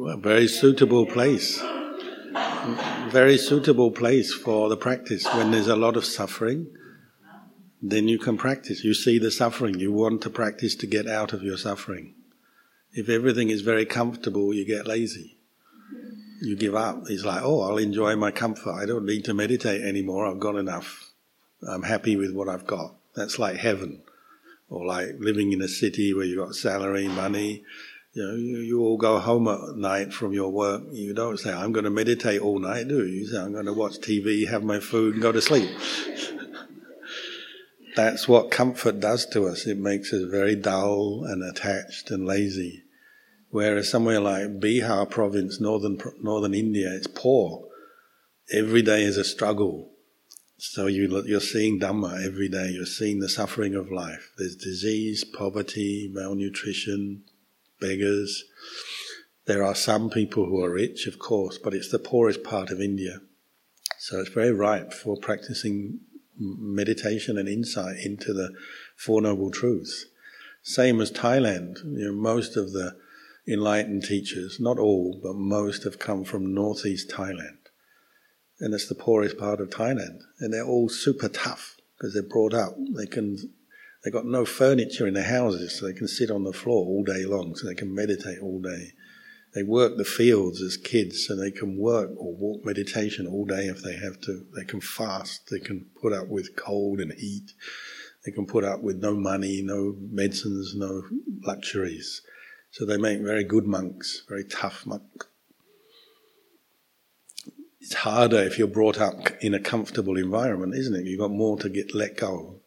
Well, very suitable place. Very suitable place for the practice. When there's a lot of suffering, then you can practice. You see the suffering. You want to practice to get out of your suffering. If everything is very comfortable, you get lazy. You give up. It's like, oh, I'll enjoy my comfort. I don't need to meditate anymore. I've got enough. I'm happy with what I've got. That's like heaven. Or like living in a city where you've got salary, money, you know, you, you all go home at night from your work. You don't say, I'm going to meditate all night, do you? You say, I'm going to watch TV, have my food, and go to sleep. That's what comfort does to us. It makes us very dull and attached and lazy. Whereas somewhere like Bihar province, northern, northern India, it's poor. Every day is a struggle. So you, you're seeing Dhamma every day. You're seeing the suffering of life. There's disease, poverty, malnutrition, beggars. There are some people who are rich, of course, but it's the poorest part of India. So it's very ripe for practicing meditation and insight into the Four Noble Truths. Same as Thailand. You know, most of the enlightened teachers, not all, but most have come from northeast Thailand. And it's the poorest part of Thailand. And they're all super tough because they're brought up. They can They've got no furniture in their houses, so they can sit on the floor all day long, so they can meditate all day. They work the fields as kids, so they can work or walk meditation all day if they have to. They can fast, they can put up with cold and heat, they can put up with no money, no medicines, no luxuries. So they make very good monks, very tough monks. It's harder if you're brought up in a comfortable environment, isn't it? You've got more to get let go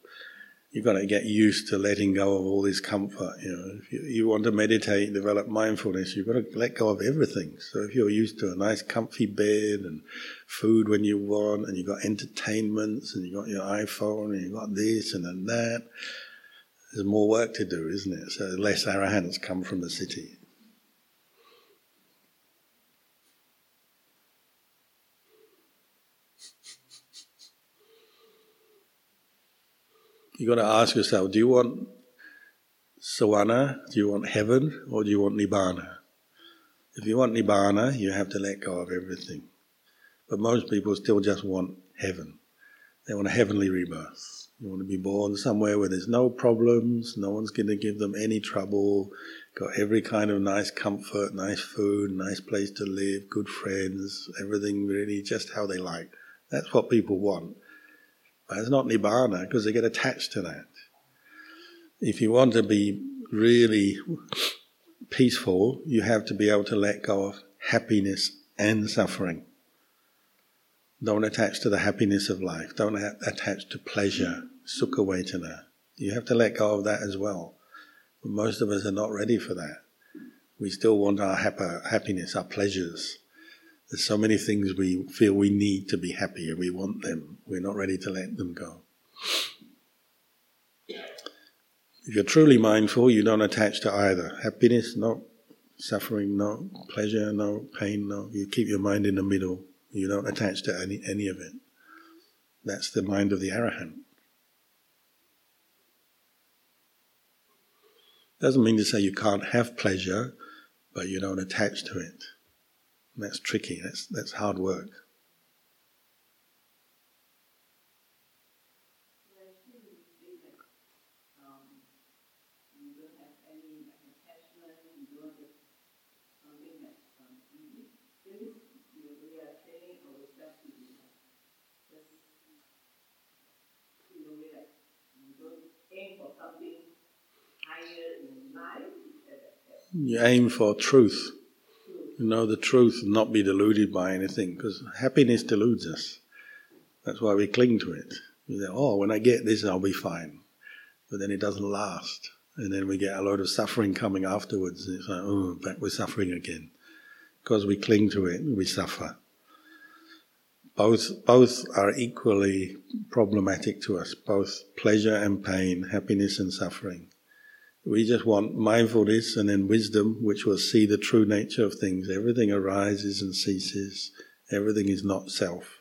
you've got to get used to letting go of all this comfort. You know, if you, you, want to meditate, develop mindfulness, you've got to let go of everything. So if you're used to a nice, comfy bed and food when you want, and you've got entertainments, and you've got your iPhone, and you've got this and then that, there's more work to do, isn't it? So less arahants come from the city. You got to ask yourself: Do you want sawana? Do you want heaven, or do you want nibbana? If you want nibbana, you have to let go of everything. But most people still just want heaven. They want a heavenly rebirth. You want to be born somewhere where there's no problems, no one's going to give them any trouble, got every kind of nice comfort, nice food, nice place to live, good friends, everything really just how they like. That's what people want. It's not nibbana because they get attached to that. If you want to be really peaceful, you have to be able to let go of happiness and suffering. Don't attach to the happiness of life. Don't attach to pleasure, sukha vedana. You have to let go of that as well. But most of us are not ready for that. We still want our happiness, our pleasures. There's so many things we feel we need to be happy and we want them. We're not ready to let them go. If you're truly mindful, you don't attach to either. Happiness, no. Suffering, no. Pleasure, no. Pain, no. You keep your mind in the middle. You don't attach to any, any of it. That's the mind of the arahant. Doesn't mean to say you can't have pleasure, but you don't attach to it. That's tricky. That's that's hard work. You aim for truth. Know the truth and not be deluded by anything because happiness deludes us. That's why we cling to it. We say, oh, when I get this, I'll be fine. But then it doesn't last. And then we get a load of suffering coming afterwards. And it's like, oh, back with suffering again. Because we cling to it, we suffer. Both, both are equally problematic to us, both pleasure and pain, happiness and suffering. We just want mindfulness and then wisdom, which will see the true nature of things. Everything arises and ceases. Everything is not self.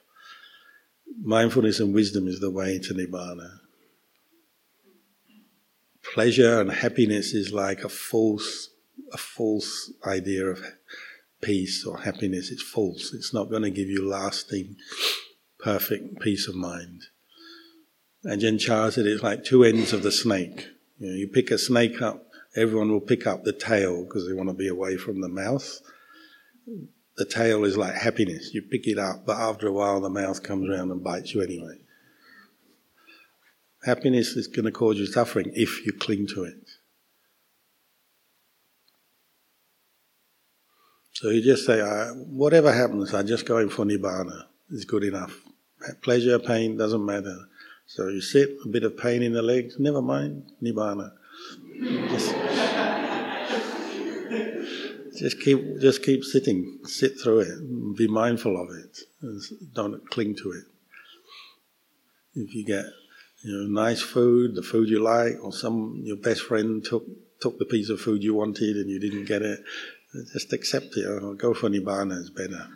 Mindfulness and wisdom is the way to Nibbana. Pleasure and happiness is like a false, a false idea of peace or happiness. It's false. It's not going to give you lasting, perfect peace of mind. Ajahn Chah said it's like two ends of the snake. You, know, you pick a snake up, everyone will pick up the tail because they want to be away from the mouth. The tail is like happiness. You pick it up, but after a while the mouth comes around and bites you anyway. Happiness is going to cause you suffering if you cling to it. So you just say, whatever happens, I'm just going for nibbana. It's good enough. Pleasure, pain, doesn't matter. So you sit, a bit of pain in the legs, never mind, nibbana. Just, just keep, just keep sitting, sit through it, be mindful of it, don't cling to it. If you get, you know, nice food, the food you like, or some your best friend took took the piece of food you wanted and you didn't get it, just accept it. Or go for nibbana is better.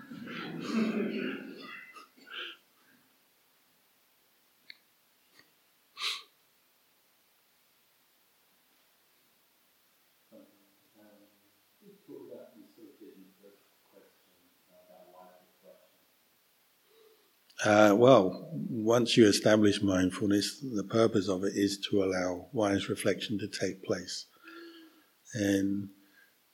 Uh, well, once you establish mindfulness, the purpose of it is to allow wise reflection to take place. And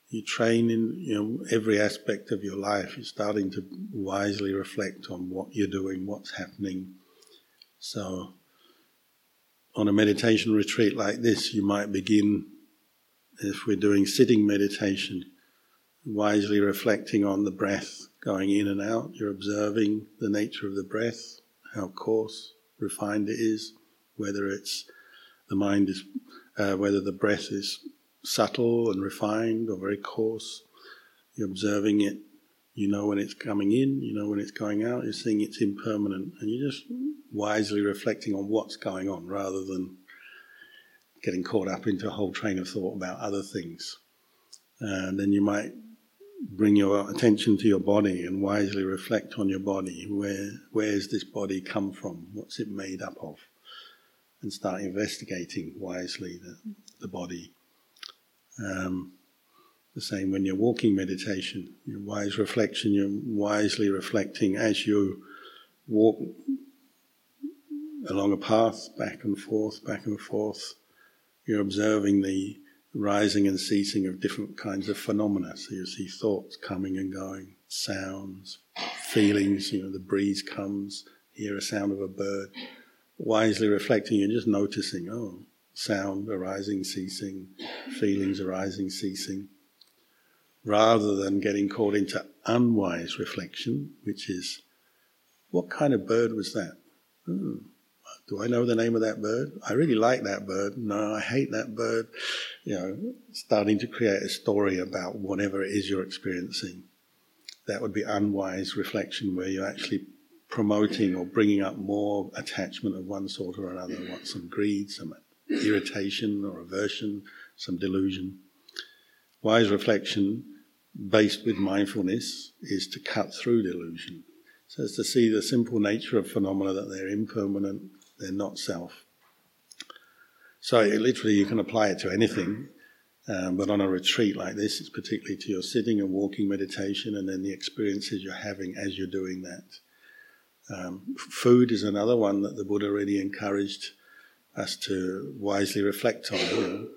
you train in you know every aspect of your life. You're starting to wisely reflect on what you're doing, what's happening. So, on a meditation retreat like this, you might begin, if we're doing sitting meditation, wisely reflecting on the breath going in and out. You're observing the nature of the breath, how coarse, refined it is, whether it's the mind is, uh, whether the breath is subtle and refined or very coarse. You're observing it. You know when it's coming in, you know when it's going out, you're seeing it's impermanent, and you're just wisely reflecting on what's going on rather than getting caught up into a whole train of thought about other things. And then you might bring your attention to your body and wisely reflect on your body. Where where has this body come from? What's it made up of? And start investigating wisely the, the body. Um, The same when you're walking meditation, your wise reflection, you're wisely reflecting as you walk along a path, back and forth, back and forth. You're observing the rising and ceasing of different kinds of phenomena. So you see thoughts coming and going, sounds, feelings, you know, the breeze comes, hear a sound of a bird. Wisely reflecting, you're just noticing, oh, sound arising, ceasing, feelings arising, ceasing. Rather than getting caught into unwise reflection, which is, what kind of bird was that? Hmm. Do I know the name of that bird? I really like that bird. No, I hate that bird. You know, starting to create a story about whatever it is you're experiencing. That would be unwise reflection where you're actually promoting or bringing up more attachment of one sort or another, what some greed, some irritation or aversion, some delusion. Wise reflection based with mindfulness is to cut through delusion. So it's to see the simple nature of phenomena that they're impermanent, they're not self. So literally, you can apply it to anything, um, but on a retreat like this, it's particularly to your sitting and walking meditation, and then the experiences you're having as you're doing that. Um, food is another one that the Buddha really encouraged us to wisely reflect on.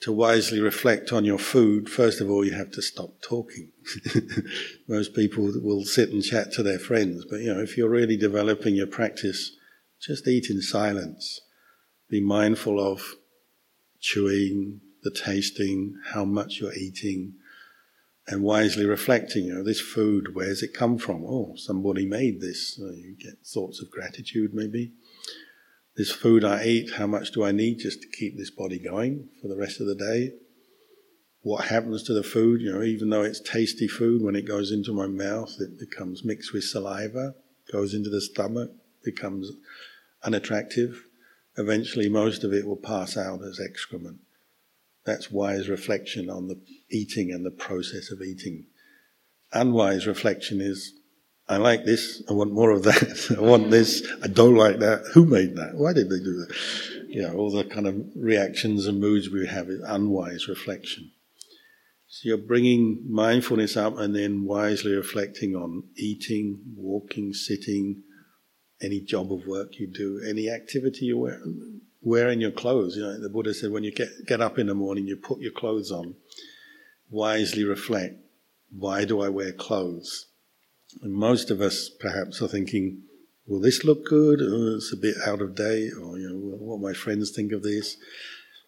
To wisely reflect on your food, first of all, you have to stop talking. Most people will sit and chat to their friends, but you know, if you're really developing your practice just eat in silence. Be mindful of chewing, the tasting, how much you're eating, and wisely reflecting, you know, this food, where's it come from? Oh, somebody made this. So you get thoughts of gratitude maybe. This food I eat, how much do I need just to keep this body going for the rest of the day? What happens to the food? You know, even though it's tasty food, when it goes into my mouth, it becomes mixed with saliva, goes into the stomach, becomes unattractive, eventually most of it will pass out as excrement. That's wise reflection on the eating and the process of eating. Unwise reflection is, I like this, I want more of that, I want this, I don't like that, who made that, why did they do that? Know, all the kind of reactions and moods we have is unwise reflection. So you're bringing mindfulness up and then wisely reflecting on eating, walking, sitting, any job of work you do, any activity you wear, wearing your clothes. You know, the Buddha said when you get, get up in the morning, you put your clothes on, wisely reflect, why do I wear clothes? And most of us perhaps are thinking, will this look good? Or it's a bit out of date, or you know, what my friends think of this.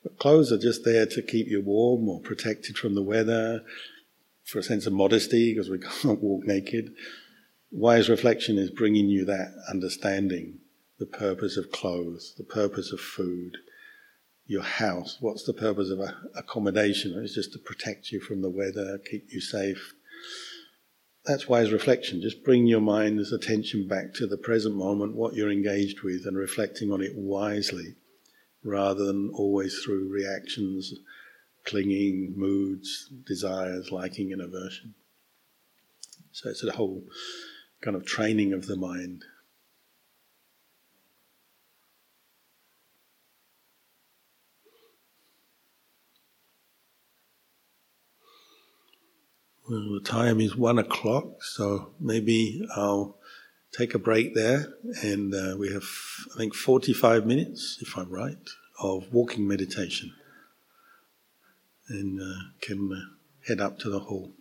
But clothes are just there to keep you warm or protected from the weather, for a sense of modesty, because we can't walk naked. Wise reflection is bringing you that understanding, the purpose of clothes, the purpose of food, your house. What's the purpose of accommodation? It's just to protect you from the weather, keep you safe. That's wise reflection. Just bring your mind's attention back to the present moment, what you're engaged with, and reflecting on it wisely, rather than always through reactions, clinging, moods, desires, liking, and aversion. So it's a whole kind of training of the mind. Well, the time is one o'clock, so maybe I'll take a break there. And uh, we have, I think, 45 minutes, if I'm right, of walking meditation. And uh, can uh, head up to the hall.